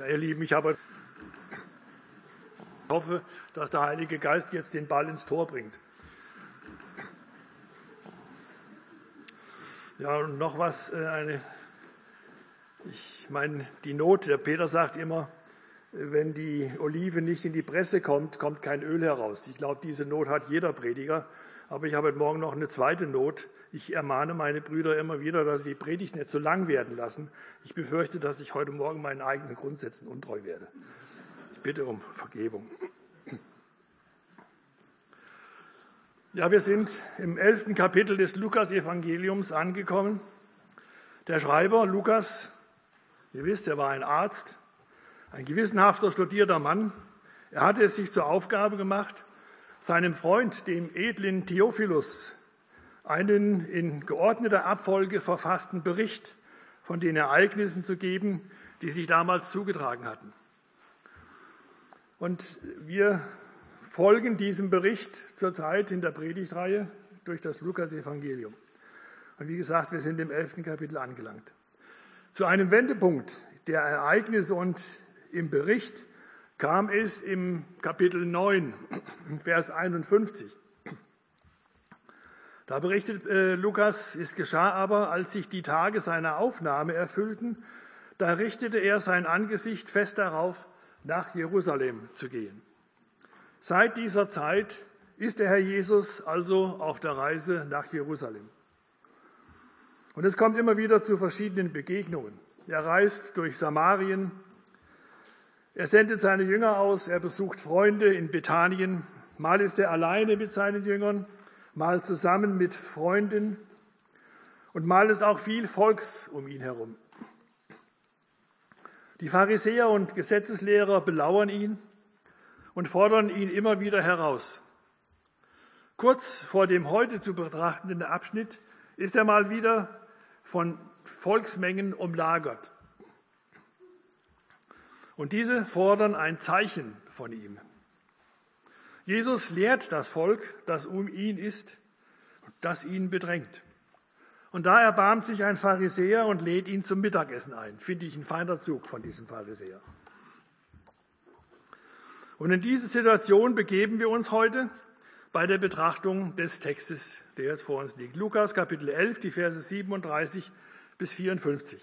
Ja, ihr Lieben, ich habe ich hoffe, dass der Heilige Geist jetzt den Ball ins Tor bringt. Ja, und noch was, äh, eine, ich meine, die Not, der Peter sagt immer, wenn die Olive nicht in die Presse kommt, kommt kein Öl heraus. Ich glaube, diese Not hat jeder Prediger. Aber ich habe heute Morgen noch eine zweite Not. Ich ermahne meine Brüder immer wieder, dass sie die Predigt nicht zu lang werden lassen. Ich befürchte, dass ich heute Morgen meinen eigenen Grundsätzen untreu werde. Ich bitte um Vergebung. Ja, wir sind im elften Kapitel des Lukas-Evangeliums angekommen. Der Schreiber Lukas, ihr wisst, er war ein Arzt, ein gewissenhafter, studierter Mann. Er hatte es sich zur Aufgabe gemacht, seinem Freund, dem edlen Theophilus, einen in geordneter Abfolge verfassten Bericht von den Ereignissen zu geben, die sich damals zugetragen hatten. Und wir folgen diesem Bericht zurzeit in der Predigtreihe durch das Lukas-Evangelium. Und wie gesagt, wir sind im elften Kapitel angelangt. Zu einem Wendepunkt der Ereignisse und im Bericht kam es im Kapitel 9, Vers 51. Da berichtet äh, Lukas, es geschah aber, als sich die Tage seiner Aufnahme erfüllten, da richtete er sein Angesicht fest darauf, nach Jerusalem zu gehen. Seit dieser Zeit ist der Herr Jesus also auf der Reise nach Jerusalem. Und es kommt immer wieder zu verschiedenen Begegnungen. Er reist durch Samarien, er sendet seine Jünger aus, er besucht Freunde in Bethanien. Mal ist er alleine mit seinen Jüngern, mal zusammen mit Freunden und mal ist auch viel Volks um ihn herum. Die Pharisäer und Gesetzeslehrer belauern ihn und fordern ihn immer wieder heraus. Kurz vor dem heute zu betrachtenden Abschnitt ist er mal wieder von Volksmengen umlagert. Und diese fordern ein Zeichen von ihm. Jesus lehrt das Volk, das um ihn ist, das ihn bedrängt. Und da erbarmt sich ein Pharisäer und lädt ihn zum Mittagessen ein. Finde ich ein feiner Zug von diesem Pharisäer. Und in diese Situation begeben wir uns heute bei der Betrachtung des Textes, der jetzt vor uns liegt. Lukas Kapitel 11, die Verse 37 bis 54.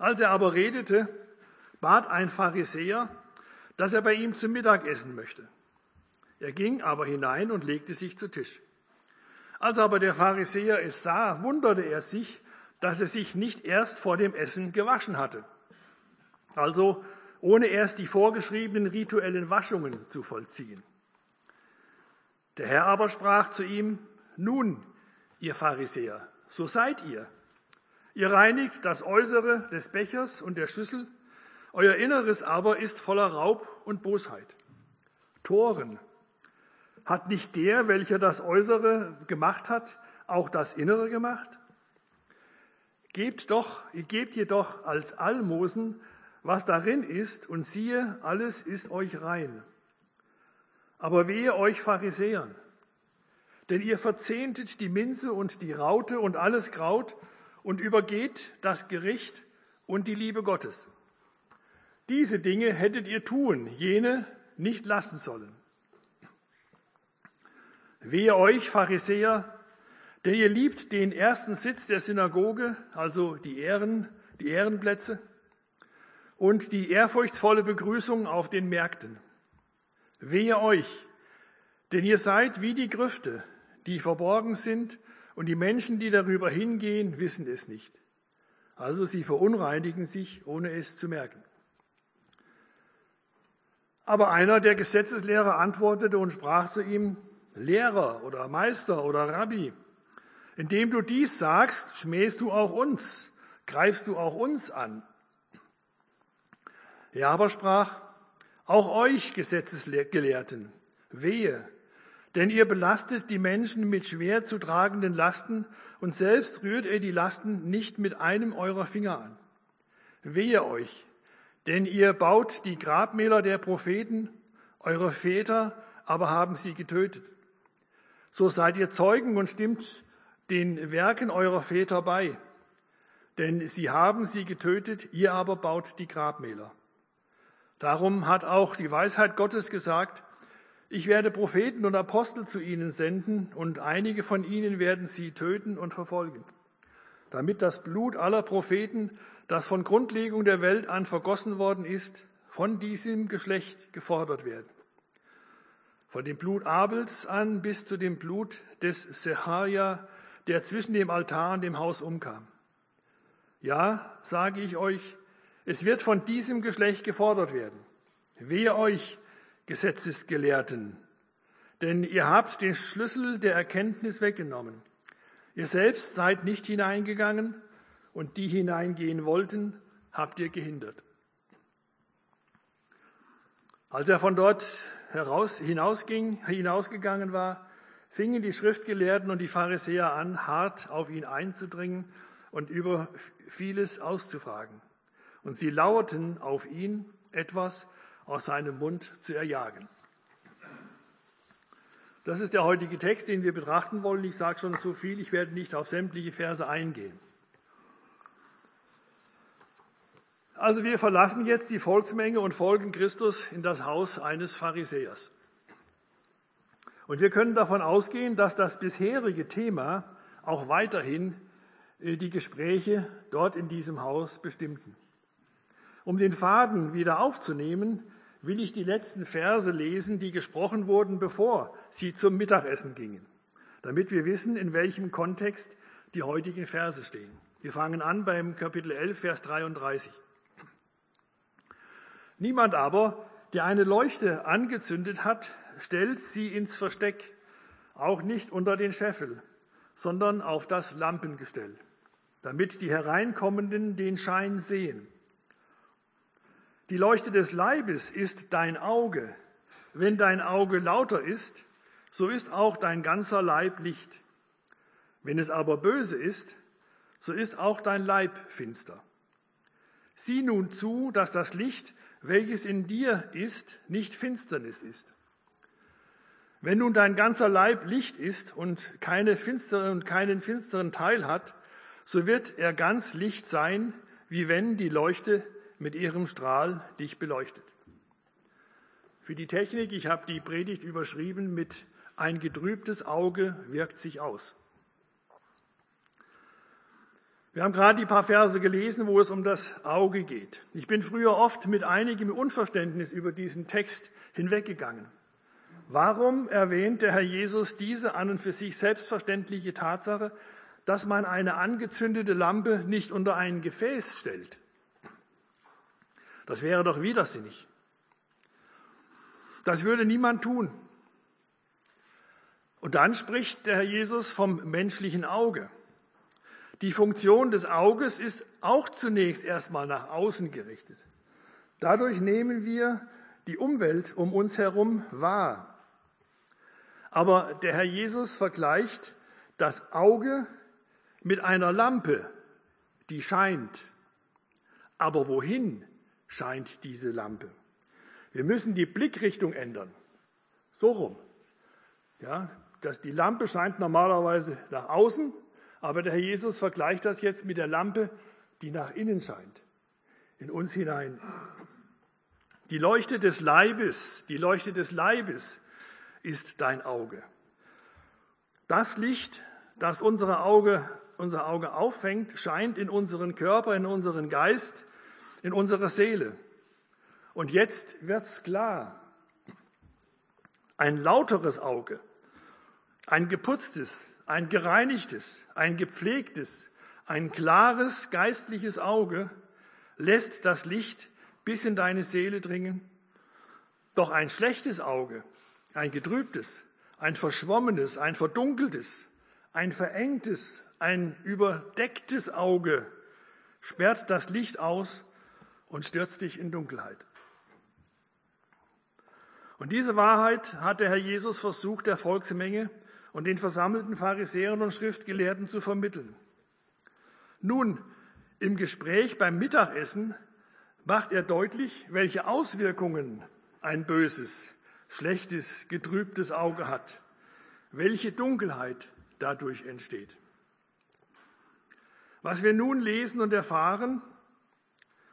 Als er aber redete, bat ein Pharisäer, dass er bei ihm zum Mittag essen möchte. Er ging aber hinein und legte sich zu Tisch. Als aber der Pharisäer es sah, wunderte er sich, dass er sich nicht erst vor dem Essen gewaschen hatte. Also ohne erst die vorgeschriebenen rituellen Waschungen zu vollziehen. Der Herr aber sprach zu ihm, nun, ihr Pharisäer, so seid ihr. Ihr reinigt das Äußere des Bechers und der Schüssel, euer Inneres aber ist voller Raub und Bosheit. Toren, hat nicht der, welcher das Äußere gemacht hat, auch das Innere gemacht? Gebt doch, gebt jedoch als Almosen, was darin ist, und siehe, alles ist euch rein. Aber wehe euch Pharisäern, denn ihr verzehntet die Minze und die Raute und alles Kraut und übergeht das Gericht und die Liebe Gottes. Diese Dinge hättet ihr tun, jene nicht lassen sollen. Wehe euch, Pharisäer, denn ihr liebt den ersten Sitz der Synagoge, also die Ehren, die Ehrenplätze und die ehrfurchtsvolle Begrüßung auf den Märkten. Wehe euch, denn ihr seid wie die Grüfte, die verborgen sind und die Menschen, die darüber hingehen, wissen es nicht. Also sie verunreinigen sich, ohne es zu merken. Aber einer der Gesetzeslehrer antwortete und sprach zu ihm, Lehrer oder Meister oder Rabbi, indem du dies sagst, schmähst du auch uns, greifst du auch uns an. Er aber sprach, auch euch Gesetzesgelehrten, wehe, denn ihr belastet die Menschen mit schwer zu tragenden Lasten und selbst rührt ihr die Lasten nicht mit einem eurer Finger an. Wehe euch, denn ihr baut die Grabmäler der Propheten, eure Väter aber haben sie getötet. so seid ihr Zeugen und stimmt den Werken eurer Väter bei. Denn sie haben sie getötet, ihr aber baut die Grabmäler. Darum hat auch die Weisheit Gottes gesagt, ich werde Propheten und Apostel zu ihnen senden, und einige von ihnen werden sie töten und verfolgen, damit das Blut aller Propheten, das von Grundlegung der Welt an vergossen worden ist, von diesem Geschlecht gefordert werden. Von dem Blut Abels an bis zu dem Blut des Secharia, der zwischen dem Altar und dem Haus umkam. Ja, sage ich euch, es wird von diesem Geschlecht gefordert werden. Wehe euch, Gesetzesgelehrten, denn ihr habt den Schlüssel der Erkenntnis weggenommen. Ihr selbst seid nicht hineingegangen und die hineingehen wollten, habt ihr gehindert. Als er von dort heraus, hinausging, hinausgegangen war, fingen die Schriftgelehrten und die Pharisäer an, hart auf ihn einzudringen und über vieles auszufragen. Und sie lauerten auf ihn, etwas aus seinem Mund zu erjagen. Das ist der heutige Text, den wir betrachten wollen. Ich sage schon so viel, ich werde nicht auf sämtliche Verse eingehen. Also wir verlassen jetzt die Volksmenge und folgen Christus in das Haus eines Pharisäers. Und wir können davon ausgehen, dass das bisherige Thema auch weiterhin äh, die Gespräche dort in diesem Haus bestimmten. Um den Faden wieder aufzunehmen, will ich die letzten Verse lesen, die gesprochen wurden, bevor sie zum Mittagessen gingen, damit wir wissen, in welchem Kontext die heutigen Verse stehen. Wir fangen an beim Kapitel 11, Vers 33. Niemand aber, der eine Leuchte angezündet hat, stellt sie ins Versteck, auch nicht unter den Scheffel, sondern auf das Lampengestell, damit die Hereinkommenden den Schein sehen. Die Leuchte des Leibes ist dein Auge. Wenn dein Auge lauter ist, so ist auch dein ganzer Leib Licht. Wenn es aber böse ist, so ist auch dein Leib finster. Sieh nun zu, dass das Licht, welches in dir ist, nicht Finsternis ist. Wenn nun dein ganzer Leib Licht ist und keine finstere und keinen finsteren Teil hat, so wird er ganz Licht sein, wie wenn die Leuchte mit ihrem Strahl dich beleuchtet. Für die Technik, ich habe die Predigt überschrieben mit ein getrübtes Auge wirkt sich aus. Wir haben gerade die paar Verse gelesen, wo es um das Auge geht. Ich bin früher oft mit einigem Unverständnis über diesen Text hinweggegangen. Warum erwähnt der Herr Jesus diese an und für sich selbstverständliche Tatsache, dass man eine angezündete Lampe nicht unter ein Gefäß stellt? Das wäre doch widersinnig. Das würde niemand tun. Und dann spricht der Herr Jesus vom menschlichen Auge. Die Funktion des Auges ist auch zunächst erstmal nach außen gerichtet. Dadurch nehmen wir die Umwelt um uns herum wahr. Aber der Herr Jesus vergleicht das Auge mit einer Lampe, die scheint. Aber wohin scheint diese Lampe. Wir müssen die Blickrichtung ändern. So rum. Ja, dass die Lampe scheint normalerweise nach außen, aber der Herr Jesus vergleicht das jetzt mit der Lampe, die nach innen scheint, in uns hinein. Die Leuchte des Leibes, die Leuchte des Leibes ist dein Auge. Das Licht, das unsere Auge, unser Auge auffängt, scheint in unseren Körper, in unseren Geist, in unserer Seele. Und jetzt wird's klar. Ein lauteres Auge, ein geputztes, ein gereinigtes, ein gepflegtes, ein klares geistliches Auge lässt das Licht bis in deine Seele dringen. Doch ein schlechtes Auge, ein getrübtes, ein verschwommenes, ein verdunkeltes, ein verengtes, ein überdecktes Auge sperrt das Licht aus und stürzt dich in Dunkelheit. Und diese Wahrheit hat der Herr Jesus versucht, der Volksmenge und den versammelten Pharisäern und Schriftgelehrten zu vermitteln. Nun, im Gespräch beim Mittagessen macht er deutlich, welche Auswirkungen ein böses, schlechtes, getrübtes Auge hat, welche Dunkelheit dadurch entsteht. Was wir nun lesen und erfahren,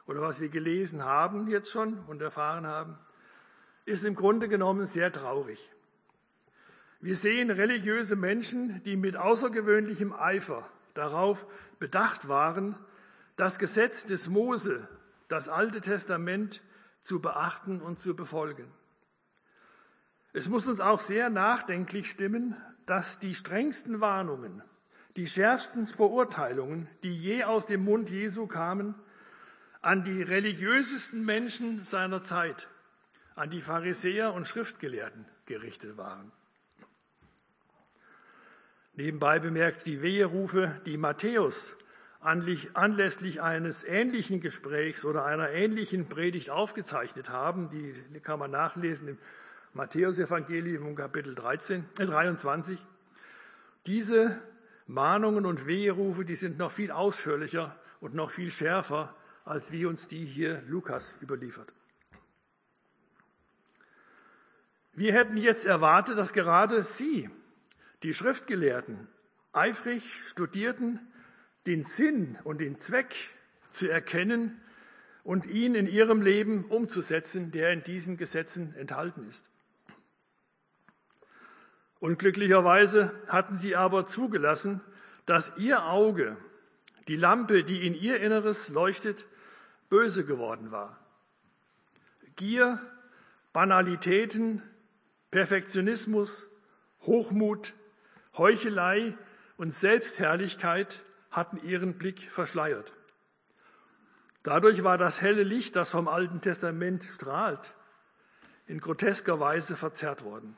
oder was wir gelesen haben jetzt schon und erfahren haben, ist im Grunde genommen sehr traurig. Wir sehen religiöse Menschen, die mit außergewöhnlichem Eifer darauf bedacht waren, das Gesetz des Mose, das Alte Testament, zu beachten und zu befolgen. Es muss uns auch sehr nachdenklich stimmen, dass die strengsten Warnungen, die schärfsten Verurteilungen, die je aus dem Mund Jesu kamen, an die religiösesten Menschen seiner Zeit, an die Pharisäer und Schriftgelehrten gerichtet waren. Nebenbei bemerkt die Weherufe, die Matthäus anlässlich eines ähnlichen Gesprächs oder einer ähnlichen Predigt aufgezeichnet haben, die kann man nachlesen im Matthäusevangelium Kapitel 13, äh 23. Diese Mahnungen und Weherufe, die sind noch viel ausführlicher und noch viel schärfer, als wie uns die hier Lukas überliefert. Wir hätten jetzt erwartet, dass gerade Sie, die Schriftgelehrten, eifrig studierten, den Sinn und den Zweck zu erkennen und ihn in ihrem Leben umzusetzen, der in diesen Gesetzen enthalten ist. Unglücklicherweise hatten sie aber zugelassen, dass ihr Auge, die Lampe, die in ihr Inneres leuchtet, böse geworden war. Gier, Banalitäten, Perfektionismus, Hochmut, Heuchelei und Selbstherrlichkeit hatten ihren Blick verschleiert. Dadurch war das helle Licht, das vom Alten Testament strahlt, in grotesker Weise verzerrt worden.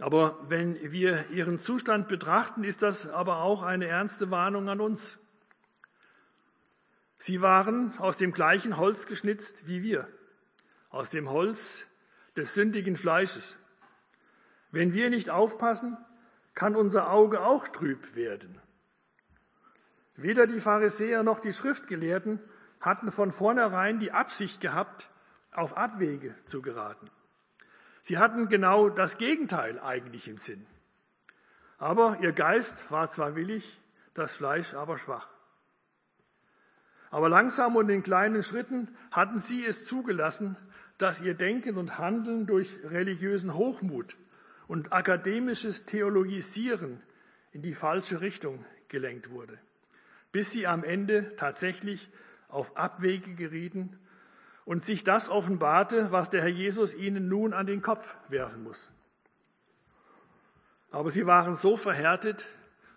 Aber wenn wir ihren Zustand betrachten, ist das aber auch eine ernste Warnung an uns. Sie waren aus dem gleichen Holz geschnitzt wie wir, aus dem Holz des sündigen Fleisches. Wenn wir nicht aufpassen, kann unser Auge auch trüb werden. Weder die Pharisäer noch die Schriftgelehrten hatten von vornherein die Absicht gehabt, auf Abwege zu geraten. Sie hatten genau das Gegenteil eigentlich im Sinn. Aber ihr Geist war zwar willig, das Fleisch aber schwach. Aber langsam und in kleinen Schritten hatten sie es zugelassen, dass ihr Denken und Handeln durch religiösen Hochmut und akademisches Theologisieren in die falsche Richtung gelenkt wurde, bis sie am Ende tatsächlich auf Abwege gerieten und sich das offenbarte, was der Herr Jesus ihnen nun an den Kopf werfen muss. Aber sie waren so verhärtet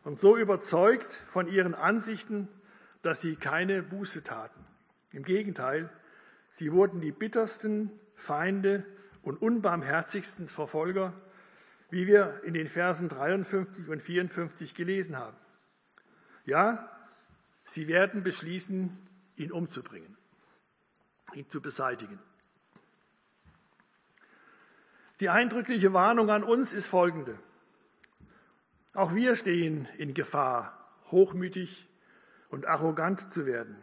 und so überzeugt von ihren Ansichten, dass sie keine Buße taten. Im Gegenteil, sie wurden die bittersten Feinde und unbarmherzigsten Verfolger, wie wir in den Versen 53 und 54 gelesen haben. Ja, sie werden beschließen, ihn umzubringen ihn zu beseitigen. Die eindrückliche Warnung an uns ist folgende. Auch wir stehen in Gefahr, hochmütig und arrogant zu werden.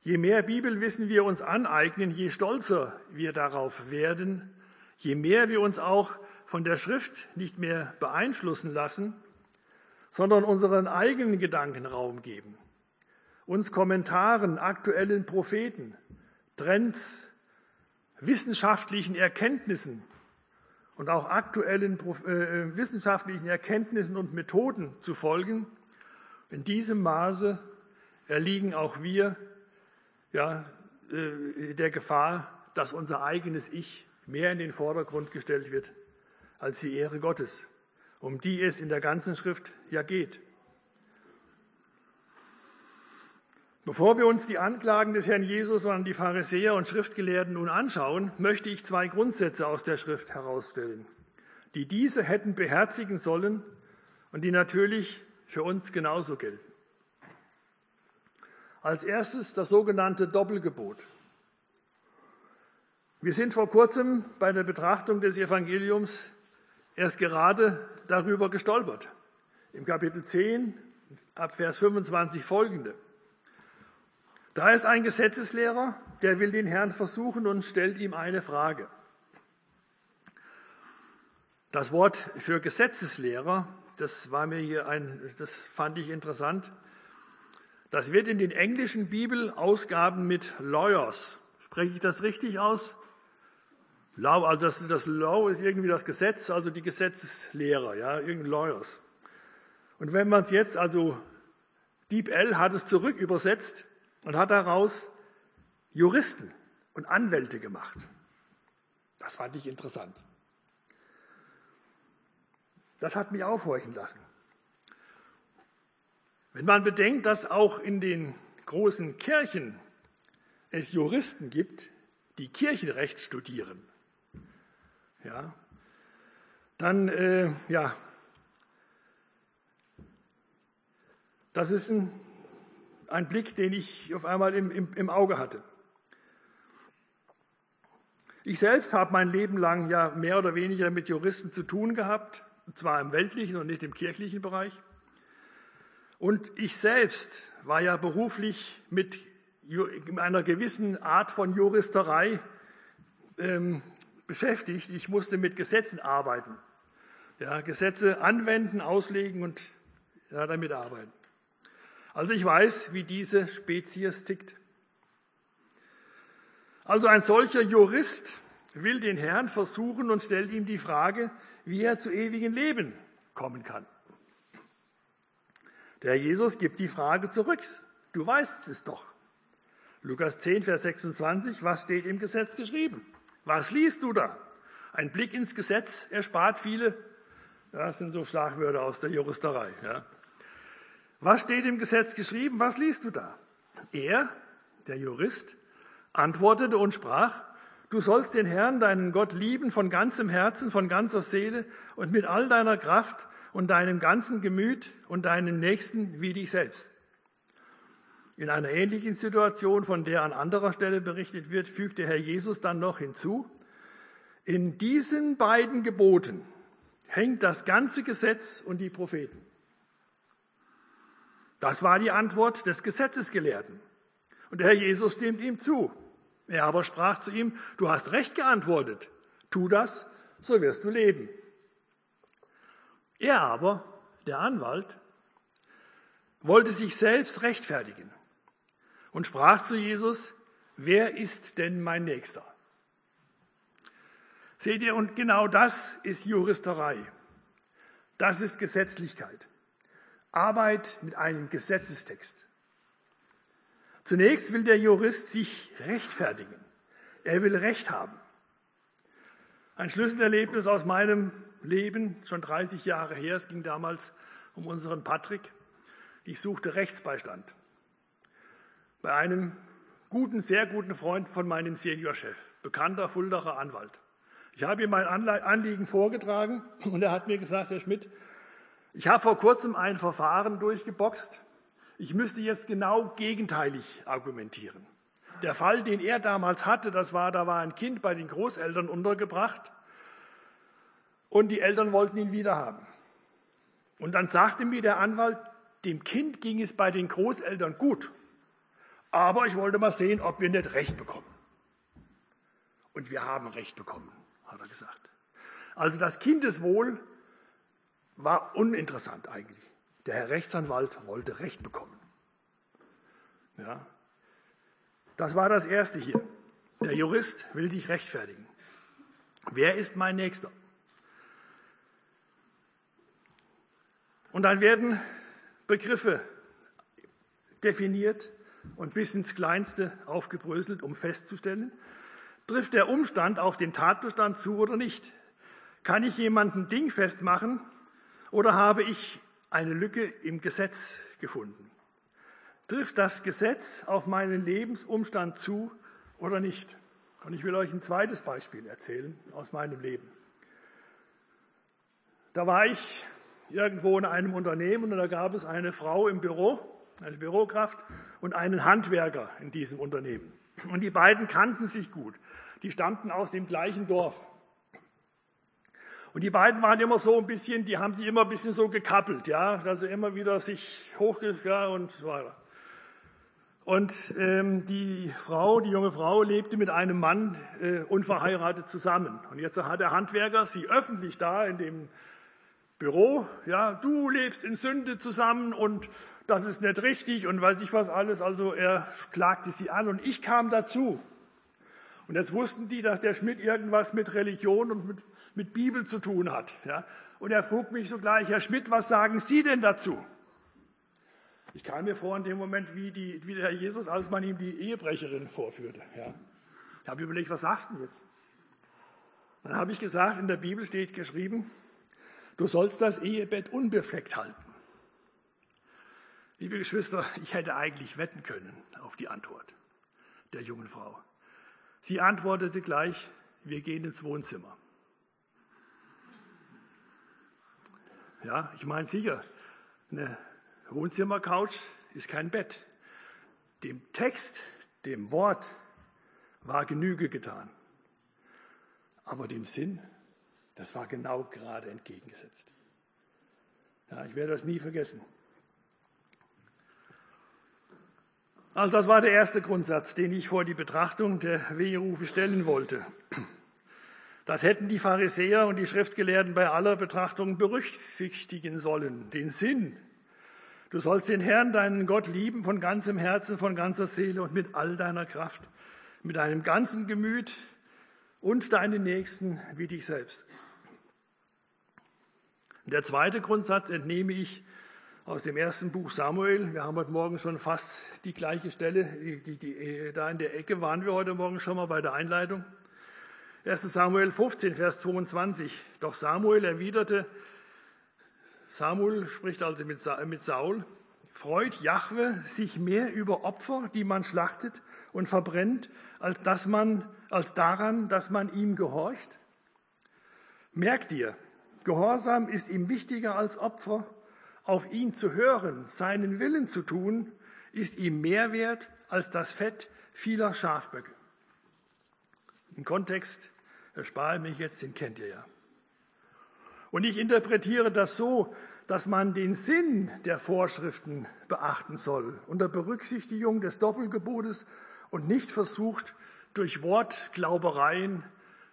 Je mehr Bibelwissen wir uns aneignen, je stolzer wir darauf werden, je mehr wir uns auch von der Schrift nicht mehr beeinflussen lassen, sondern unseren eigenen Gedanken Raum geben, uns Kommentaren, aktuellen Propheten, Trends, wissenschaftlichen Erkenntnissen und auch aktuellen äh, äh, wissenschaftlichen Erkenntnissen und Methoden zu folgen. In diesem Maße erliegen auch wir ja, äh, der Gefahr, dass unser eigenes Ich mehr in den Vordergrund gestellt wird als die Ehre Gottes, um die es in der ganzen Schrift ja geht. Bevor wir uns die Anklagen des Herrn Jesus an die Pharisäer und Schriftgelehrten nun anschauen, möchte ich zwei Grundsätze aus der Schrift herausstellen, die diese hätten beherzigen sollen und die natürlich für uns genauso gelten. Als erstes das sogenannte Doppelgebot. Wir sind vor kurzem bei der Betrachtung des Evangeliums erst gerade darüber gestolpert. Im Kapitel 10, ab Vers 25 folgende. Da ist ein Gesetzeslehrer, der will den Herrn versuchen und stellt ihm eine Frage. Das Wort für Gesetzeslehrer, das war mir hier ein, das fand ich interessant. Das wird in den englischen Bibelausgaben mit Lawyers. Spreche ich das richtig aus? Law, also das, das Law ist irgendwie das Gesetz, also die Gesetzeslehrer, ja, irgendwie Lawyers. Und wenn man es jetzt, also Deep L hat es zurück übersetzt und hat daraus Juristen und Anwälte gemacht. Das fand ich interessant. Das hat mich aufhorchen lassen. Wenn man bedenkt, dass auch in den großen Kirchen es Juristen gibt, die Kirchenrecht studieren, ja, dann, äh, ja, das ist ein, ein, Blick, den ich auf einmal im, im, im Auge hatte. Ich selbst habe mein Leben lang ja mehr oder weniger mit Juristen zu tun gehabt, und zwar im weltlichen und nicht im kirchlichen Bereich. Und ich selbst war ja beruflich mit einer gewissen Art von Juristerei ähm, beschäftigt. Ich musste mit Gesetzen arbeiten. Ja, Gesetze anwenden, auslegen und ja, damit arbeiten. Also ich weiß, wie diese Spezies tickt. Also ein solcher Jurist will den Herrn versuchen und stellt ihm die Frage, wie er zu ewigen Leben kommen kann. Der Jesus gibt die Frage zurück. Du weißt es doch. Lukas 10, Vers 26, was steht im Gesetz geschrieben? Was liest du da? Ein Blick ins Gesetz erspart viele, das sind so Schlagwörter aus der Juristerei. Ja. Was steht im Gesetz geschrieben? Was liest du da? Er, der Jurist, antwortete und sprach, du sollst den Herrn, deinen Gott lieben von ganzem Herzen, von ganzer Seele und mit all deiner Kraft und deinem ganzen Gemüt und deinem Nächsten wie dich selbst. In einer ähnlichen Situation, von der an anderer Stelle berichtet wird, fügt der Herr Jesus dann noch hinzu, in diesen beiden Geboten hängt das ganze Gesetz und die Propheten. Das war die Antwort des Gesetzesgelehrten. Und der Herr Jesus stimmt ihm zu. Er aber sprach zu ihm, du hast recht geantwortet. Tu das, so wirst du leben. Er aber, der Anwalt, wollte sich selbst rechtfertigen und sprach zu Jesus, wer ist denn mein Nächster? Seht ihr, und genau das ist Juristerei. Das ist Gesetzlichkeit. Arbeit mit einem Gesetzestext. Zunächst will der Jurist sich rechtfertigen. Er will Recht haben. Ein Schlüsselerlebnis aus meinem Leben, schon 30 Jahre her, es ging damals um unseren Patrick. Ich suchte Rechtsbeistand bei einem guten, sehr guten Freund von meinem Seniorchef, bekannter Fuldacher Anwalt. Ich habe ihm mein Anliegen vorgetragen und er hat mir gesagt, Herr Schmidt, ich habe vor kurzem ein Verfahren durchgeboxt, ich müsste jetzt genau gegenteilig argumentieren. Der Fall, den er damals hatte, das war, da war ein Kind bei den Großeltern untergebracht und die Eltern wollten ihn wieder haben. Und dann sagte mir der Anwalt, dem Kind ging es bei den Großeltern gut, aber ich wollte mal sehen, ob wir nicht Recht bekommen. Und wir haben Recht bekommen, hat er gesagt. Also das Kindeswohl war uninteressant eigentlich. Der Herr Rechtsanwalt wollte Recht bekommen. Ja. Das war das Erste hier. Der Jurist will sich rechtfertigen. Wer ist mein Nächster? Und dann werden Begriffe definiert und bis ins Kleinste aufgebröselt, um festzustellen, trifft der Umstand auf den Tatbestand zu oder nicht? Kann ich jemanden dingfest machen oder habe ich eine Lücke im Gesetz gefunden? Trifft das Gesetz auf meinen Lebensumstand zu oder nicht? Und ich will euch ein zweites Beispiel erzählen aus meinem Leben. Da war ich irgendwo in einem Unternehmen und da gab es eine Frau im Büro, eine Bürokraft und einen Handwerker in diesem Unternehmen. Und die beiden kannten sich gut. Die stammten aus dem gleichen Dorf. Und die beiden waren immer so ein bisschen, die haben sich immer ein bisschen so gekappelt, ja, dass sie immer wieder sich hoch, ja, und so weiter. Und ähm, die Frau, die junge Frau, lebte mit einem Mann äh, unverheiratet zusammen. Und jetzt hat der Handwerker sie öffentlich da in dem Büro, ja, du lebst in Sünde zusammen und das ist nicht richtig und weiß ich was alles. Also er klagte sie an und ich kam dazu. Und jetzt wussten die, dass der Schmidt irgendwas mit Religion und mit, mit Bibel zu tun hat. Ja. Und er frug mich sogleich, Herr Schmidt, was sagen Sie denn dazu? Ich kam mir vor in dem Moment wie, die, wie der Herr Jesus, als man ihm die Ehebrecherin vorführte. Ja. Ich habe überlegt, was sagst du denn jetzt? Dann habe ich gesagt, in der Bibel steht geschrieben, du sollst das Ehebett unbefleckt halten. Liebe Geschwister, ich hätte eigentlich wetten können auf die Antwort der jungen Frau. Sie antwortete gleich, wir gehen ins Wohnzimmer. Ja, ich meine sicher, eine Wohnzimmercouch ist kein Bett. Dem Text, dem Wort war Genüge getan. Aber dem Sinn, das war genau gerade entgegengesetzt. Ja, ich werde das nie vergessen. Also das war der erste Grundsatz, den ich vor die Betrachtung der Weherufe stellen wollte. Das hätten die Pharisäer und die Schriftgelehrten bei aller Betrachtung berücksichtigen sollen, den Sinn Du sollst den Herrn, deinen Gott, lieben von ganzem Herzen, von ganzer Seele und mit all deiner Kraft, mit deinem ganzen Gemüt und deinen Nächsten wie dich selbst. Der zweite Grundsatz entnehme ich aus dem ersten Buch Samuel. Wir haben heute Morgen schon fast die gleiche Stelle. Die, die, da in der Ecke waren wir heute Morgen schon mal bei der Einleitung. 1 Samuel 15, Vers 22. Doch Samuel erwiderte, Samuel spricht also mit Saul. Freut Jahwe sich mehr über Opfer, die man schlachtet und verbrennt, als, dass man, als daran, dass man ihm gehorcht? Merkt ihr, Gehorsam ist ihm wichtiger als Opfer. Auf ihn zu hören, seinen Willen zu tun, ist ihm mehr wert als das Fett vieler Schafböcke. Im Kontext erspare ich mich jetzt, den kennt ihr ja. Und ich interpretiere das so, dass man den Sinn der Vorschriften beachten soll, unter Berücksichtigung des Doppelgebotes und nicht versucht, durch Wortglaubereien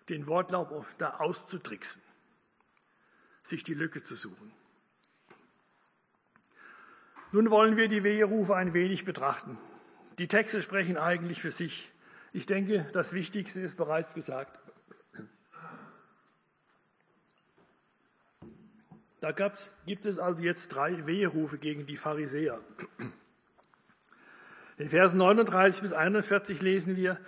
den Wortlaub da auszutricksen, sich die Lücke zu suchen. Nun wollen wir die Weherufe ein wenig betrachten. Die Texte sprechen eigentlich für sich. Ich denke, das Wichtigste ist bereits gesagt. Da gibt es also jetzt drei Weherufe gegen die Pharisäer. In Versen 39 bis 41 lesen wir,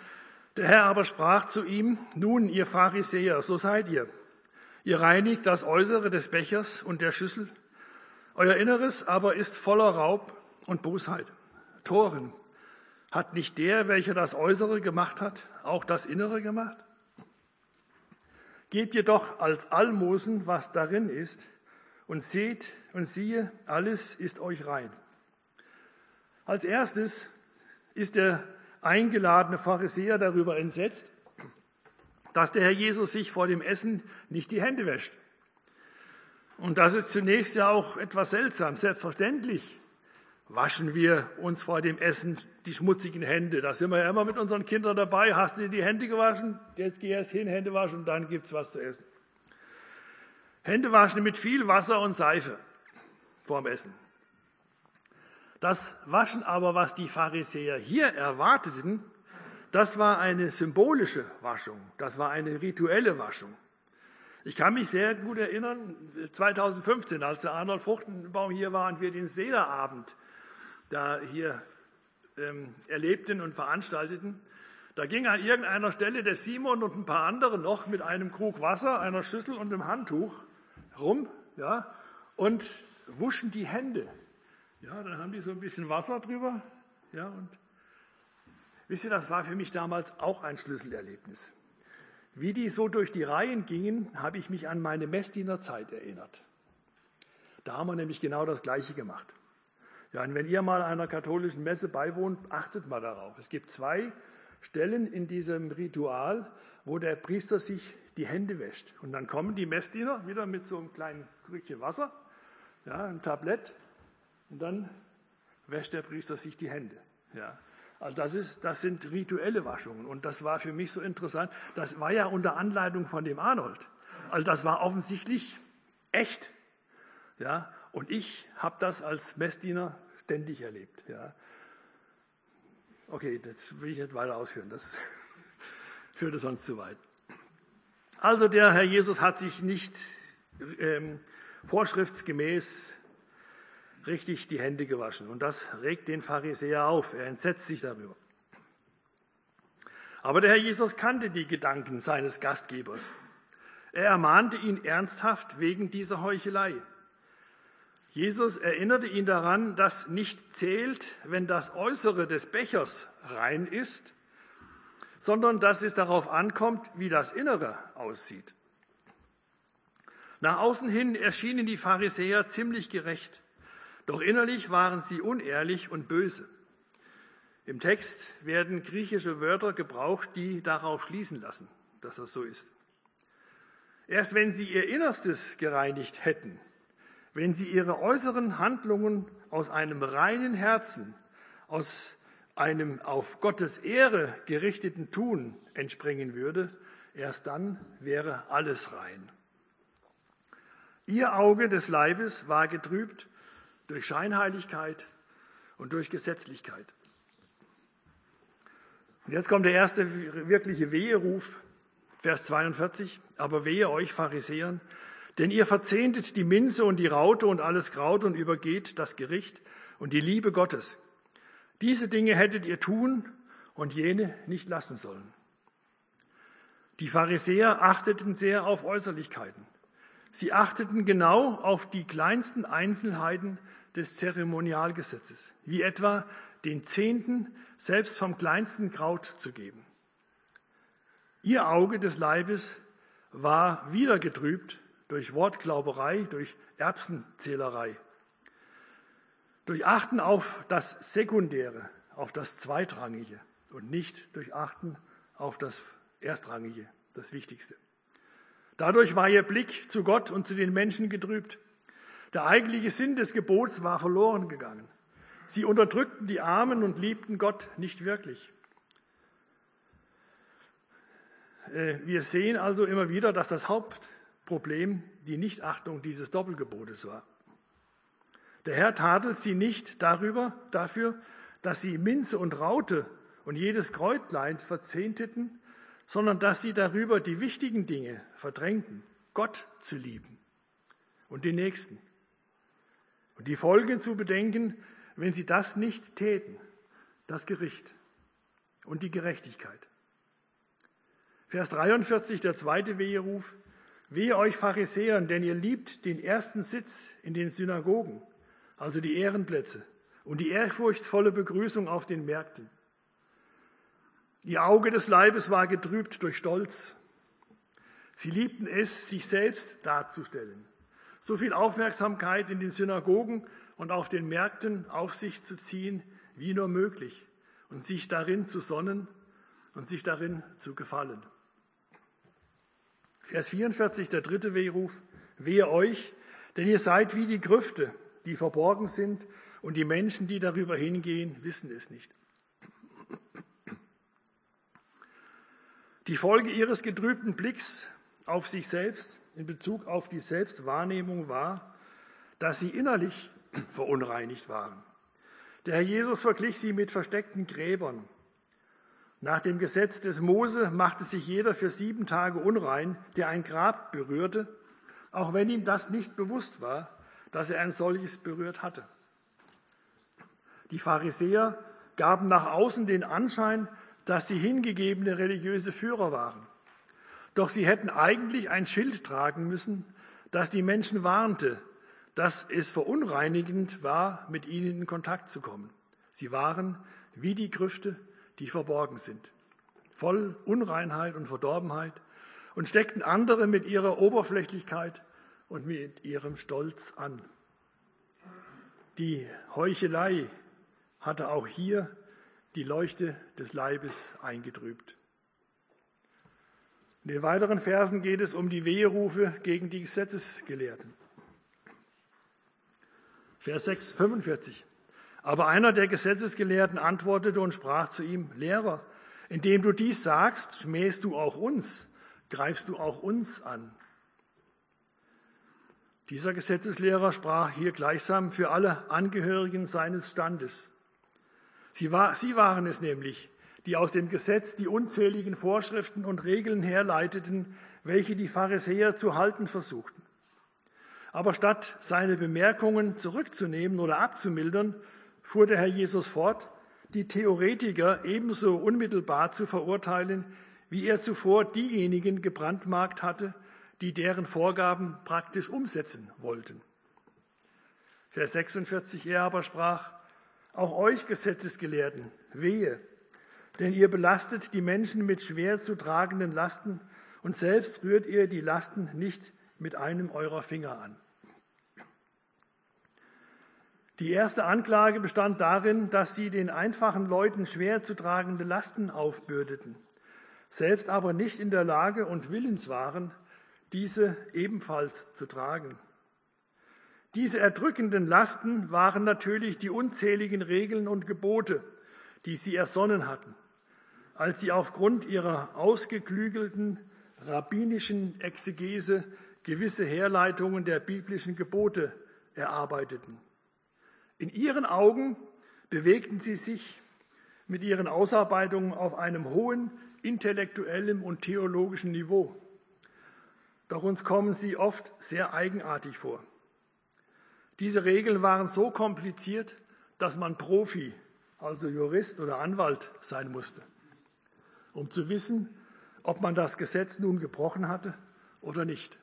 der Herr aber sprach zu ihm, nun ihr Pharisäer, so seid ihr. Ihr reinigt das Äußere des Bechers und der Schüssel, euer Inneres aber ist voller Raub und Bosheit. Toren, hat nicht der, welcher das Äußere gemacht hat, auch das Innere gemacht? Gebt jedoch als Almosen, was darin ist, und seht und siehe, alles ist euch rein. Als erstes ist der eingeladene Pharisäer darüber entsetzt, dass der Herr Jesus sich vor dem Essen nicht die Hände wäscht. Und das ist zunächst ja auch etwas seltsam. Selbstverständlich waschen wir uns vor dem Essen die schmutzigen Hände. Da sind wir ja immer mit unseren Kindern dabei. Hast du dir die Hände gewaschen? Jetzt geh erst hin, Hände waschen und dann gibt's was zu essen. Hände waschen mit viel Wasser und Seife vorm Essen. Das Waschen aber, was die Pharisäer hier erwarteten, das war eine symbolische Waschung, das war eine rituelle Waschung. Ich kann mich sehr gut erinnern, 2015, als der Arnold Fruchtenbaum hier war und wir den Seelerabend da hier ähm, erlebten und veranstalteten, da ging an irgendeiner Stelle der Simon und ein paar andere noch mit einem Krug Wasser, einer Schüssel und einem Handtuch rum ja, und wuschen die Hände. Ja, dann haben die so ein bisschen Wasser drüber. Ja, und wisst ihr, das war für mich damals auch ein Schlüsselerlebnis. Wie die so durch die Reihen gingen, habe ich mich an meine Messdienerzeit erinnert. Da haben wir nämlich genau das Gleiche gemacht. Ja, und wenn ihr mal einer katholischen Messe beiwohnt, achtet mal darauf. Es gibt zwei Stellen in diesem Ritual, wo der Priester sich die Hände wäscht. Und dann kommen die Messdiener wieder mit so einem kleinen Krückchen Wasser, ja, ein Tablett, und dann wäscht der Priester sich die Hände. Ja. Also das, ist, das sind rituelle Waschungen. Und das war für mich so interessant. Das war ja unter Anleitung von dem Arnold. Also das war offensichtlich echt. Ja, und ich habe das als Messdiener ständig erlebt. Ja. Okay, das will ich nicht weiter ausführen. Das führte sonst zu weit. Also der Herr Jesus hat sich nicht ähm, vorschriftsgemäß richtig die Hände gewaschen. Und das regt den Pharisäer auf. Er entsetzt sich darüber. Aber der Herr Jesus kannte die Gedanken seines Gastgebers. Er ermahnte ihn ernsthaft wegen dieser Heuchelei. Jesus erinnerte ihn daran, dass nicht zählt, wenn das Äußere des Bechers rein ist, sondern dass es darauf ankommt, wie das Innere aussieht. Nach außen hin erschienen die Pharisäer ziemlich gerecht. Doch innerlich waren sie unehrlich und böse. Im Text werden griechische Wörter gebraucht, die darauf schließen lassen, dass das so ist. Erst wenn sie ihr Innerstes gereinigt hätten, wenn sie ihre äußeren Handlungen aus einem reinen Herzen, aus einem auf Gottes Ehre gerichteten Tun entspringen würde, erst dann wäre alles rein. Ihr Auge des Leibes war getrübt durch Scheinheiligkeit und durch Gesetzlichkeit. Und jetzt kommt der erste wirkliche Weheruf, Vers 42. Aber wehe euch Pharisäern, denn ihr verzehntet die Minze und die Raute und alles Kraut und übergeht das Gericht und die Liebe Gottes. Diese Dinge hättet ihr tun und jene nicht lassen sollen. Die Pharisäer achteten sehr auf Äußerlichkeiten. Sie achteten genau auf die kleinsten Einzelheiten des Zeremonialgesetzes, wie etwa den Zehnten selbst vom kleinsten Kraut zu geben. Ihr Auge des Leibes war wieder getrübt durch Wortglauberei, durch Erbsenzählerei, durch Achten auf das Sekundäre, auf das Zweitrangige und nicht durch Achten auf das Erstrangige, das Wichtigste. Dadurch war ihr Blick zu Gott und zu den Menschen getrübt. Der eigentliche Sinn des Gebots war verloren gegangen. Sie unterdrückten die Armen und liebten Gott nicht wirklich. Äh, wir sehen also immer wieder, dass das Hauptproblem die Nichtachtung dieses Doppelgebotes war. Der Herr tadelt sie nicht darüber, dafür, dass sie Minze und Raute und jedes Kräutlein verzehnteten, sondern dass sie darüber die wichtigen Dinge verdrängten, Gott zu lieben und den Nächsten. Und die Folgen zu bedenken, wenn sie das nicht täten, das Gericht und die Gerechtigkeit. Vers 43, der zweite Weheruf. Wehe euch Pharisäern, denn ihr liebt den ersten Sitz in den Synagogen, also die Ehrenplätze und die ehrfurchtsvolle Begrüßung auf den Märkten. Ihr Auge des Leibes war getrübt durch Stolz. Sie liebten es, sich selbst darzustellen so viel Aufmerksamkeit in den Synagogen und auf den Märkten auf sich zu ziehen, wie nur möglich, und sich darin zu sonnen und sich darin zu gefallen. Vers 44, der dritte Wehruf, wehe euch, denn ihr seid wie die Grüfte, die verborgen sind, und die Menschen, die darüber hingehen, wissen es nicht. Die Folge ihres getrübten Blicks auf sich selbst in Bezug auf die Selbstwahrnehmung war, dass sie innerlich verunreinigt waren. Der Herr Jesus verglich sie mit versteckten Gräbern. Nach dem Gesetz des Mose machte sich jeder für sieben Tage unrein, der ein Grab berührte, auch wenn ihm das nicht bewusst war, dass er ein solches berührt hatte. Die Pharisäer gaben nach außen den Anschein, dass sie hingegebene religiöse Führer waren. Doch sie hätten eigentlich ein Schild tragen müssen, das die Menschen warnte, dass es verunreinigend war, mit ihnen in Kontakt zu kommen. Sie waren wie die Grüfte, die verborgen sind, voll Unreinheit und Verdorbenheit und steckten andere mit ihrer Oberflächlichkeit und mit ihrem Stolz an. Die Heuchelei hatte auch hier die Leuchte des Leibes eingetrübt. In den weiteren Versen geht es um die Weherufe gegen die Gesetzesgelehrten. Vers 6, 45. Aber einer der Gesetzesgelehrten antwortete und sprach zu ihm, Lehrer, indem du dies sagst, schmähst du auch uns, greifst du auch uns an. Dieser Gesetzeslehrer sprach hier gleichsam für alle Angehörigen seines Standes. Sie, war, sie waren es nämlich, die aus dem Gesetz die unzähligen Vorschriften und Regeln herleiteten, welche die Pharisäer zu halten versuchten. Aber statt seine Bemerkungen zurückzunehmen oder abzumildern, fuhr der Herr Jesus fort, die Theoretiker ebenso unmittelbar zu verurteilen, wie er zuvor diejenigen gebrandmarkt hatte, die deren Vorgaben praktisch umsetzen wollten. Vers 46, er aber sprach, auch euch Gesetzesgelehrten, wehe, denn ihr belastet die Menschen mit schwer zu tragenden Lasten und selbst rührt ihr die Lasten nicht mit einem eurer Finger an. Die erste Anklage bestand darin, dass sie den einfachen Leuten schwer zu tragende Lasten aufbürdeten, selbst aber nicht in der Lage und willens waren, diese ebenfalls zu tragen. Diese erdrückenden Lasten waren natürlich die unzähligen Regeln und Gebote, die sie ersonnen hatten, als sie aufgrund ihrer ausgeklügelten rabbinischen Exegese gewisse Herleitungen der biblischen Gebote erarbeiteten. In ihren Augen bewegten sie sich mit ihren Ausarbeitungen auf einem hohen intellektuellen und theologischen Niveau. Doch uns kommen sie oft sehr eigenartig vor. Diese Regeln waren so kompliziert, dass man Profi, also Jurist oder Anwalt sein musste, um zu wissen, ob man das Gesetz nun gebrochen hatte oder nicht.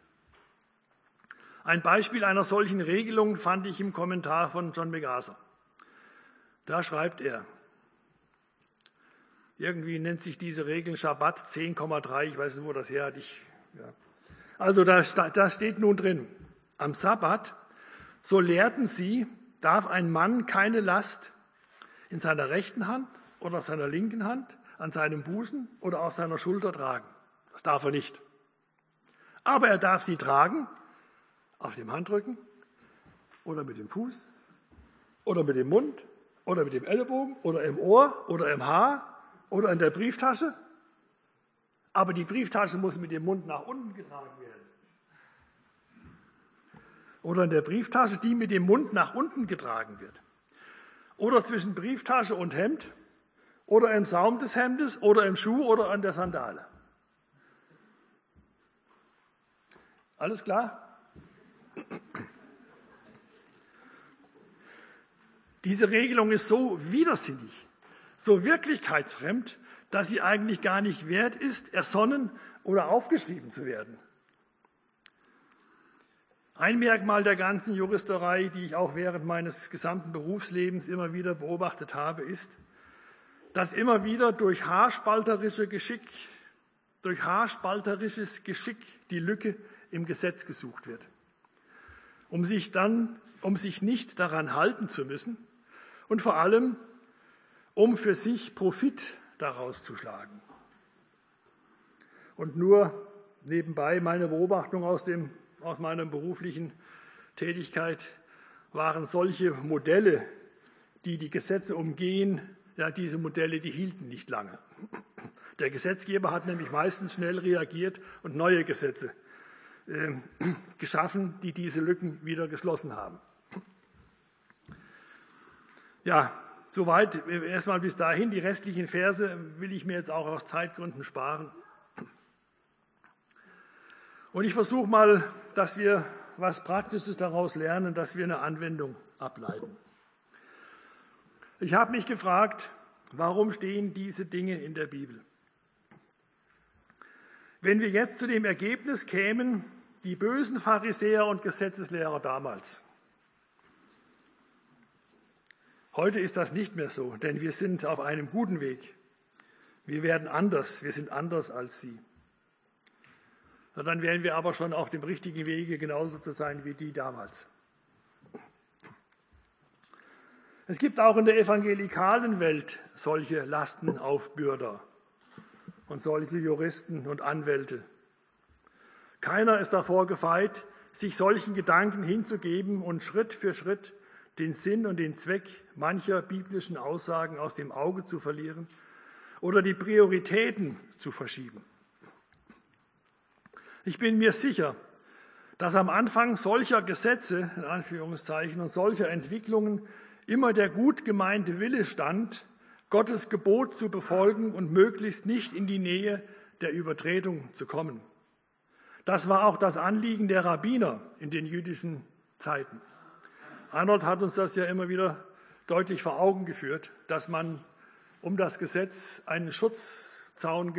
Ein Beispiel einer solchen Regelung fand ich im Kommentar von John MacArthur. Da schreibt er, irgendwie nennt sich diese Regel Schabbat 10,3, ich weiß nicht, wo das her hat. Ich, ja. Also da, da steht nun drin, am Sabbat, so lehrten sie, darf ein Mann keine Last in seiner rechten Hand oder seiner linken Hand, an seinem Busen oder auf seiner Schulter tragen. Das darf er nicht. Aber er darf sie tragen, auf dem Handrücken oder mit dem Fuß oder mit dem Mund oder mit dem Ellenbogen oder im Ohr oder im Haar oder in der Brieftasche. Aber die Brieftasche muss mit dem Mund nach unten getragen werden. Oder in der Brieftasche, die mit dem Mund nach unten getragen wird. Oder zwischen Brieftasche und Hemd. Oder im Saum des Hemdes oder im Schuh oder an der Sandale. Alles klar? Diese Regelung ist so widersinnig, so wirklichkeitsfremd, dass sie eigentlich gar nicht wert ist, ersonnen oder aufgeschrieben zu werden. Ein Merkmal der ganzen Juristerei, die ich auch während meines gesamten Berufslebens immer wieder beobachtet habe, ist, dass immer wieder durch haarspalterische Geschick, durch haarspalterisches Geschick die Lücke im Gesetz gesucht wird um sich dann, um sich nicht daran halten zu müssen und vor allem, um für sich Profit daraus zu schlagen. Und nur nebenbei meine Beobachtung aus, dem, aus meiner beruflichen Tätigkeit waren solche Modelle, die die Gesetze umgehen, ja, diese Modelle, die hielten nicht lange. Der Gesetzgeber hat nämlich meistens schnell reagiert und neue Gesetze ähm, geschaffen, die diese Lücken wieder geschlossen haben. Ja, soweit erstmal bis dahin. Die restlichen Verse will ich mir jetzt auch aus Zeitgründen sparen. Und ich versuche mal, dass wir was Praktisches daraus lernen, dass wir eine Anwendung ableiten. Ich habe mich gefragt, warum stehen diese Dinge in der Bibel? Wenn wir jetzt zu dem Ergebnis kämen, die bösen Pharisäer und Gesetzeslehrer damals. Heute ist das nicht mehr so, denn wir sind auf einem guten Weg. Wir werden anders, wir sind anders als sie. dann wären wir aber schon auf dem richtigen Wege, genauso zu sein wie die damals. Es gibt auch in der evangelikalen Welt solche Lastenaufbürder und solche Juristen und Anwälte. Keiner ist davor gefeit, sich solchen Gedanken hinzugeben und Schritt für Schritt den Sinn und den Zweck mancher biblischen Aussagen aus dem Auge zu verlieren oder die Prioritäten zu verschieben. Ich bin mir sicher, dass am Anfang solcher Gesetze, in Anführungszeichen, und solcher Entwicklungen immer der gut gemeinte Wille stand, Gottes Gebot zu befolgen und möglichst nicht in die Nähe der Übertretung zu kommen. Das war auch das Anliegen der Rabbiner in den jüdischen Zeiten. Arnold hat uns das ja immer wieder deutlich vor Augen geführt, dass man um das Gesetz einen Schutzzaun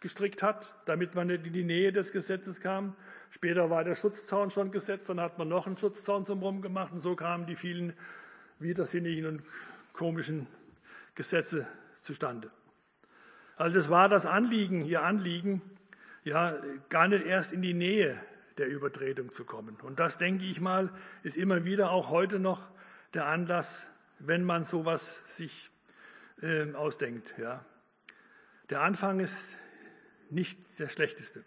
gestrickt hat, damit man nicht in die Nähe des Gesetzes kam. Später war der Schutzzaun schon gesetzt, dann hat man noch einen Schutzzaun zum gemacht und so kamen die vielen widersinnigen und komischen Gesetze zustande. Also das war das Anliegen, ihr Anliegen, ja, gar nicht erst in die Nähe der Übertretung zu kommen. Und das, denke ich mal, ist immer wieder auch heute noch der Anlass, wenn man sowas sich äh, ausdenkt. Ja. Der Anfang ist nicht der schlechteste.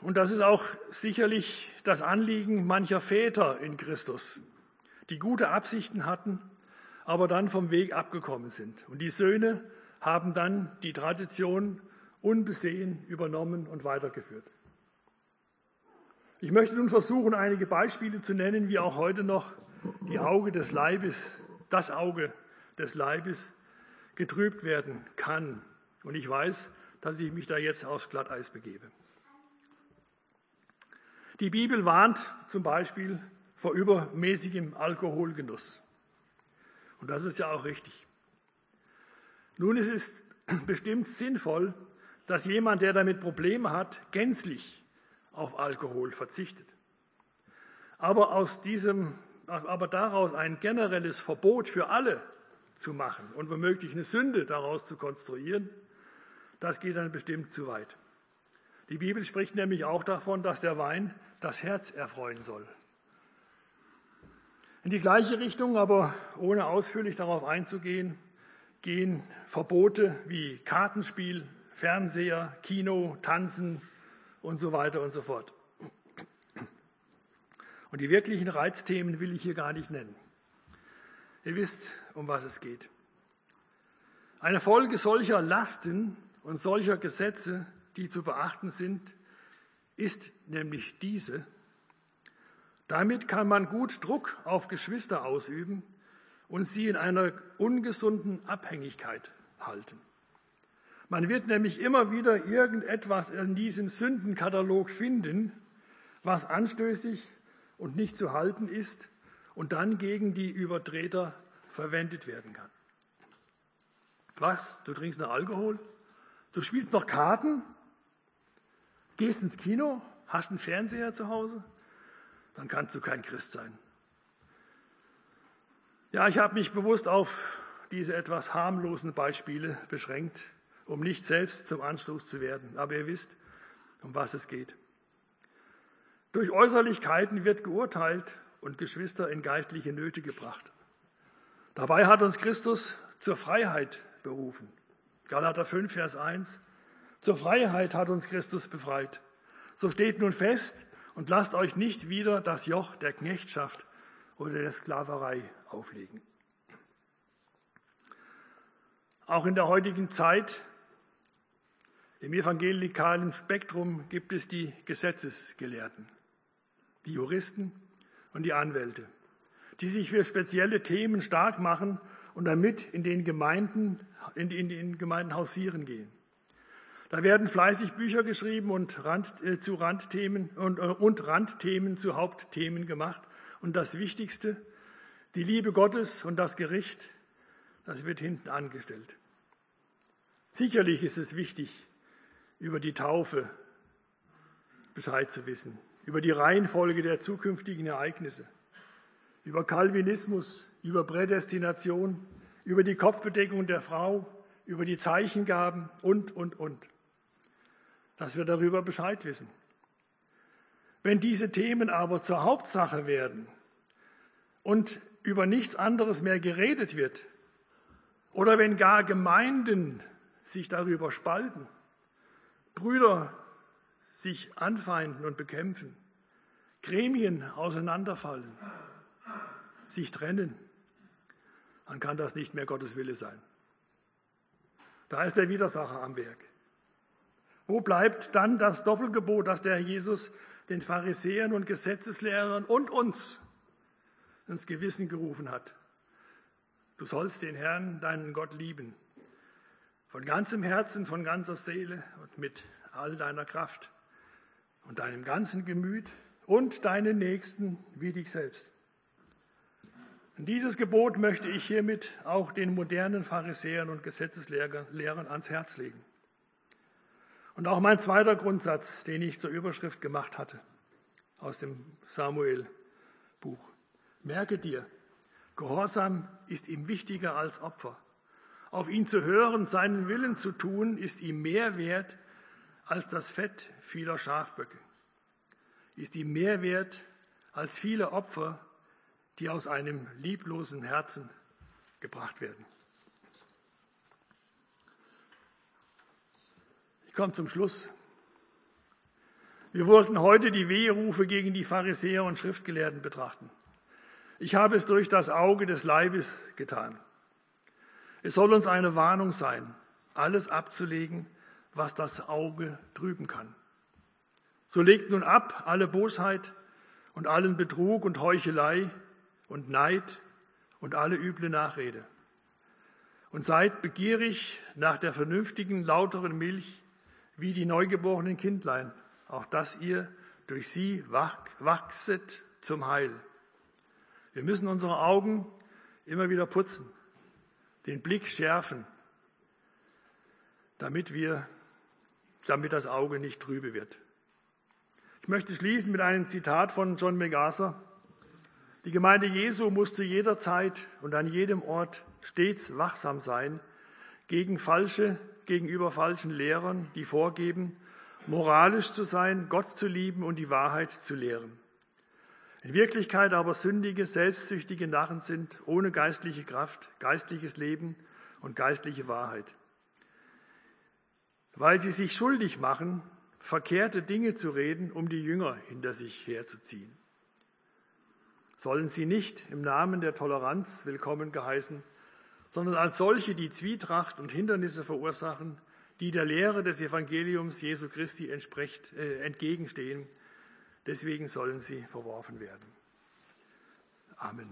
Und das ist auch sicherlich das Anliegen mancher Väter in Christus, die gute Absichten hatten, aber dann vom Weg abgekommen sind. Und die Söhne haben dann die Tradition unbesehen übernommen und weitergeführt. Ich möchte nun versuchen, einige Beispiele zu nennen, wie auch heute noch die Auge des Leibes, das Auge des Leibes getrübt werden kann. Und ich weiß, dass ich mich da jetzt aufs Glatteis begebe. Die Bibel warnt zum Beispiel vor übermäßigem Alkoholgenuss. Und das ist ja auch richtig. Nun ist es bestimmt sinnvoll, dass jemand, der damit Probleme hat, gänzlich auf Alkohol verzichtet. Aber aus diesem, aber daraus ein generelles Verbot für alle zu machen und womöglich eine Sünde daraus zu konstruieren, das geht dann bestimmt zu weit. Die Bibel spricht nämlich auch davon, dass der Wein das Herz erfreuen soll. In die gleiche Richtung, aber ohne ausführlich darauf einzugehen, gehen Verbote wie Kartenspiel, Fernseher, Kino, Tanzen und so weiter und so fort. Und die wirklichen Reizthemen will ich hier gar nicht nennen. Ihr wisst, um was es geht. Eine Folge solcher Lasten und solcher Gesetze, die zu beachten sind, ist nämlich diese. Damit kann man gut Druck auf Geschwister ausüben und sie in einer ungesunden Abhängigkeit halten. Man wird nämlich immer wieder irgendetwas in diesem Sündenkatalog finden, was anstößig und nicht zu halten ist und dann gegen die Übertreter verwendet werden kann. Was? Du trinkst noch Alkohol? Du spielst noch Karten? Gehst ins Kino? Hast einen Fernseher zu Hause? Dann kannst du kein Christ sein. Ja, ich habe mich bewusst auf diese etwas harmlosen Beispiele beschränkt, um nicht selbst zum Anstoß zu werden. Aber ihr wisst, um was es geht. Durch Äußerlichkeiten wird geurteilt und Geschwister in geistliche Nöte gebracht. Dabei hat uns Christus zur Freiheit berufen. Galater 5, Vers 1. Zur Freiheit hat uns Christus befreit. So steht nun fest und lasst euch nicht wieder das Joch der Knechtschaft oder der Sklaverei auflegen. Auch in der heutigen Zeit, im evangelikalen Spektrum, gibt es die Gesetzesgelehrten, die Juristen, und die Anwälte, die sich für spezielle Themen stark machen und damit in den Gemeinden, in, in den Gemeinden hausieren gehen. Da werden fleißig Bücher geschrieben und, Rand, äh, zu Randthemen und, äh, und Randthemen zu Hauptthemen gemacht. Und das Wichtigste, die Liebe Gottes und das Gericht, das wird hinten angestellt. Sicherlich ist es wichtig, über die Taufe Bescheid zu wissen, über die Reihenfolge der zukünftigen Ereignisse, über Calvinismus, über Prädestination, über die Kopfbedeckung der Frau, über die Zeichengaben und, und, und. Dass wir darüber Bescheid wissen. Wenn diese Themen aber zur Hauptsache werden und über nichts anderes mehr geredet wird, oder wenn gar Gemeinden sich darüber spalten, Brüder sich anfeinden und bekämpfen, Gremien auseinanderfallen, sich trennen, dann kann das nicht mehr Gottes Wille sein. Da ist der Widersacher am Werk. Wo bleibt dann das Doppelgebot, das der Jesus den Pharisäern und Gesetzeslehrern und uns ins Gewissen gerufen hat? Du sollst den Herrn, deinen Gott, lieben. Von ganzem Herzen, von ganzer Seele und mit all deiner Kraft und deinem ganzen Gemüt und deinen Nächsten wie dich selbst. Und dieses Gebot möchte ich hiermit auch den modernen Pharisäern und Gesetzeslehrern ans Herz legen. Und auch mein zweiter Grundsatz, den ich zur Überschrift gemacht hatte, aus dem Samuel-Buch. Merke dir, Gehorsam ist ihm wichtiger als Opfer. Auf ihn zu hören, seinen Willen zu tun, ist ihm mehr wert als das Fett vieler Schafböcke. Ist ihm mehr wert als viele Opfer, die aus einem lieblosen Herzen gebracht werden. Ich komme zum Schluss. Wir wollten heute die Weherufe gegen die Pharisäer und Schriftgelehrten betrachten. Ich habe es durch das Auge des Leibes getan. Es soll uns eine Warnung sein, alles abzulegen, was das Auge trüben kann. So legt nun ab alle Bosheit und allen Betrug und Heuchelei und Neid und alle üble Nachrede. Und seid begierig nach der vernünftigen, lauteren Milch, wie die neugeborenen Kindlein, auf dass ihr durch sie wachset zum Heil. Wir müssen unsere Augen immer wieder putzen, den Blick schärfen, damit wir, damit das Auge nicht trübe wird. Ich möchte schließen mit einem Zitat von John MacArthur. Die Gemeinde Jesu muss zu jeder Zeit und an jedem Ort stets wachsam sein gegen falsche, gegenüber falschen Lehrern, die vorgeben, moralisch zu sein, Gott zu lieben und die Wahrheit zu lehren. In Wirklichkeit aber sündige, selbstsüchtige Narren sind, ohne geistliche Kraft, geistliches Leben und geistliche Wahrheit. Weil sie sich schuldig machen, verkehrte Dinge zu reden, um die Jünger hinter sich herzuziehen sollen sie nicht im Namen der Toleranz willkommen geheißen, sondern als solche, die Zwietracht und Hindernisse verursachen, die der Lehre des Evangeliums Jesu Christi äh, entgegenstehen. Deswegen sollen sie verworfen werden. Amen.